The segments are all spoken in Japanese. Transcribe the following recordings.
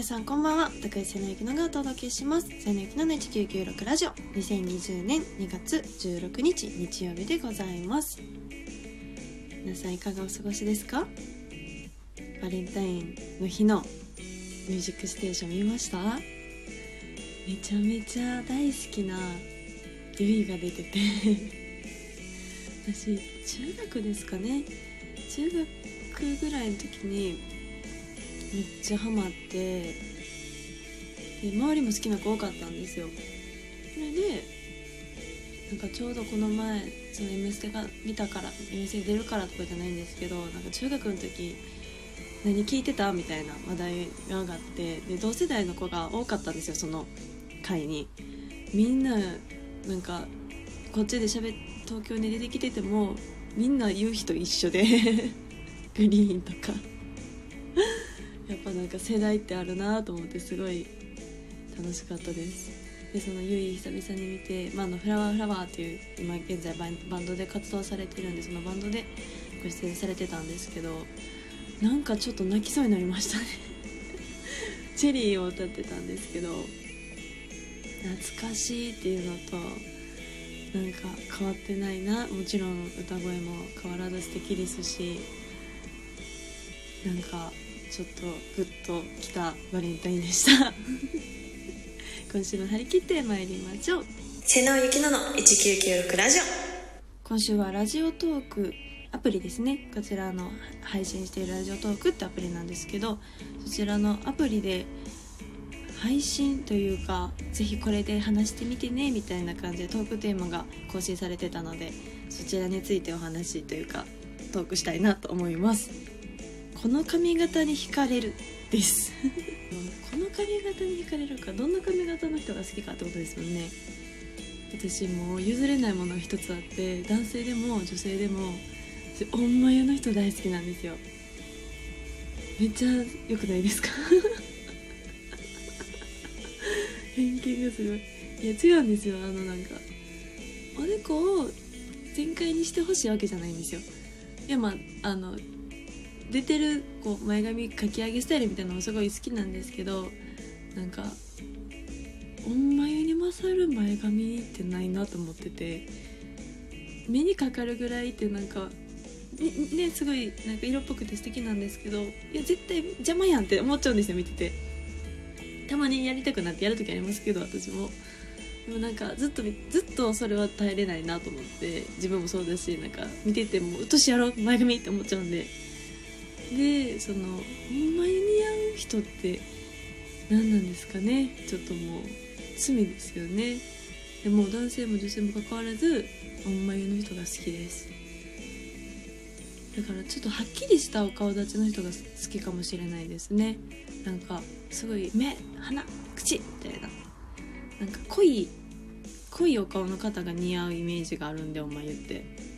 皆さんこんばんは。高井瀬野ゆきのがお届けします。瀬野ゆきのの1996ラジオ。2020年2月16日日曜日でございます。皆さんいかがお過ごしですか？バレンタインの日の「ミュージックステーション」見ました？めちゃめちゃ大好きなデュイが出てて。私中学ですかね。中学ぐらいの時にめっちゃハマってで周りも好きな子多かったんですよ。それでなんかちょうどこの前その「M ステ」が見たから「M ステ」出るからとかじゃないんですけどなんか中学の時何聞いてたみたいな話題が上がってで同世代の子が多かったんですよその回に。みんななんかこっちでしゃべ東京に出てきててもみんな言う人一緒で グリーンとか。ぱなんか世代ってあるなと思ってすごい楽しかったです。でそのゆい久々に見て、まあ、のフラワーフラワーっていう今現在バンドで活動されてるんでそのバンドでご出演されてたんですけどなんかちょっと泣きそうになりましたね。チェリーを歌ってたんですけど懐かしいっていうのとなんか変わってないな。もちろん歌声も変わらず素敵ですしなんかちょっとグッときたバレンタインでした。今週も張り切ってまいりましょう。瀬野ゆきのの1996ラジオ。今週はラジオトークアプリですね。こちらの配信しているラジオトークってアプリなんですけどそちらのアプリで配信というかぜひこれで話してみてねみたいな感じでトークテーマが更新されてたのでそちらについてお話というかトークしたいなと思いますこの髪型に惹かれるです。この髪型に惹かれるかどんな髪型の人が好きかってことですよね。私もう譲れないものが一つあって男性でも女性でもおんまゆの人大好きなんですよ。めっちゃ良くないですか？偏見がすごい。いや違うんですよ。あのなんかおでこを全開にしてほしいわけじゃないんですよ。いやまああの出てるこう前髪かき上げスタイルみたいなのもすごい好きなんですけどなんかおんまゆに勝る前髪ってないなと思ってて目にかかるぐらいってなんかねすごいなんか色っぽくて素敵なんですけどいや絶対邪魔やんって思っちゃうんですよ見てて。たまにやりたくなってやる時ありますけど私も。でもなんかずっとずっとそれは耐えれないなと思って自分もそうだしなんか見ててもうっとしやろう前髪って思っちゃうんで。でそのほんまに似合う人って何なんですかね？ちょっともう罪ですよね。でも男性も女性もかかわらずほんまにの人が好きです。だからちょっとはっきりしたお顔立ちの人が好きかもしれないですね。なんかすごい目鼻口みたいな。なんか濃い濃いお顔の方が似合うイメージがあるんでお前言って。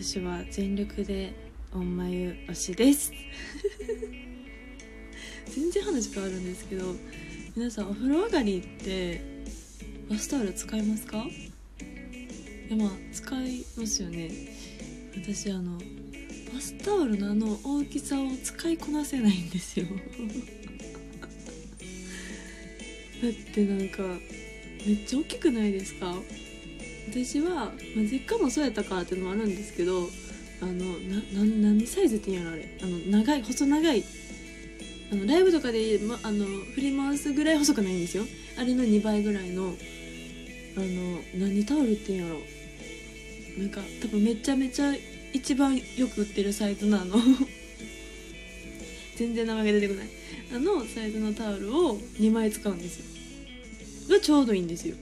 私は全力で御眉推しです。全然話変わるんですけど皆さんお風呂上がりってバスタオル使いますか？いやまあ使いますよね。私あのバスタオルのあの大きさを使いこなせないんですよ。だってなんかめっちゃ大きくないですか？私は、まあ、実家もそうやったからっていうのもあるんですけどあのなな何サイズって言うんやろあれ。あの長い細長い。あのライブとかで、ま、あの振り回すぐらい細くないんですよ。あれの2倍ぐらいのあの何タオルって言うんやろ。なんか多分めちゃめちゃ一番よく売ってるサイズなの全然名前が出てこない。あのサイズのタオルを2枚使うんですよ。がちょうどいいんですよ。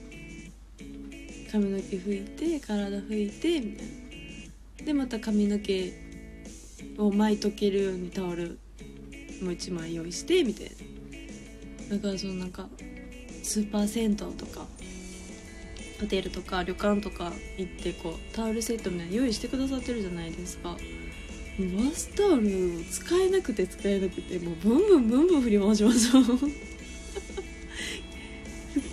髪の毛拭いて体拭いてみたいな。でまた髪の毛を巻いとけるようにタオルもう1枚用意してみたいな。だからそのなんかスーパー銭湯とかホテルとか旅館とか行ってこうタオルセットみたいな用意してくださってるじゃないですか。バスタオル使えなくて使えなくてもうブンブンブンブン振り回します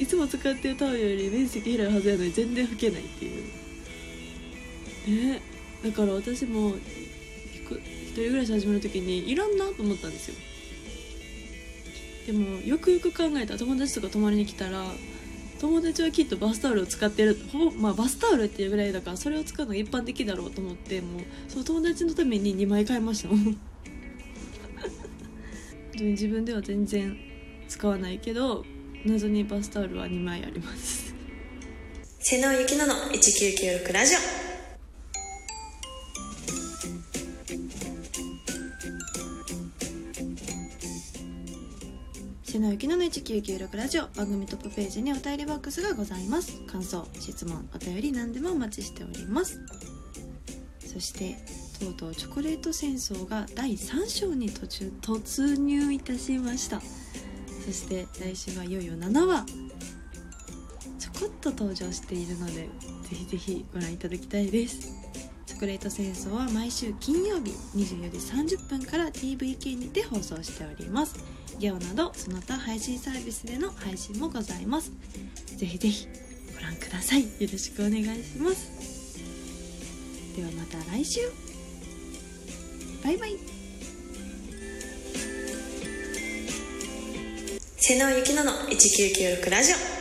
いつも使ってるタオルより面積広いはずやのに全然拭けないっていうね。だから私も一人暮らし始める時にいらんなと思ったんですよ。でもよくよく考えた友達とか泊まりに来たら友達はきっとバスタオルを使ってるほぼ、まあ、バスタオルっていうぐらいだからそれを使うのが一般的だろうと思ってもうその友達のために2枚買いましたもん。自分では全然使わないけど謎にバスタオルは2枚あります。瀬野ゆきのの1996ラジオ。瀬野ゆきのの1996ラジオ。番組トップページにお便りボックスがございます。感想質問お便り何でもお待ちしております。そしてとうとうチョコレート戦争が第3章に途中突入いたしましたそして来週はいよいよ7話。ちょこっと登場しているのでぜひぜひご覧いただきたいです。チョコレート戦争は毎週金曜日24時30分から TVK にて放送しております。ゲオなどその他配信サービスでの配信もございます。ぜひぜひご覧ください。よろしくお願いします。ではまた来週。バイバイ。瀬野ゆきのの1996ラジオ。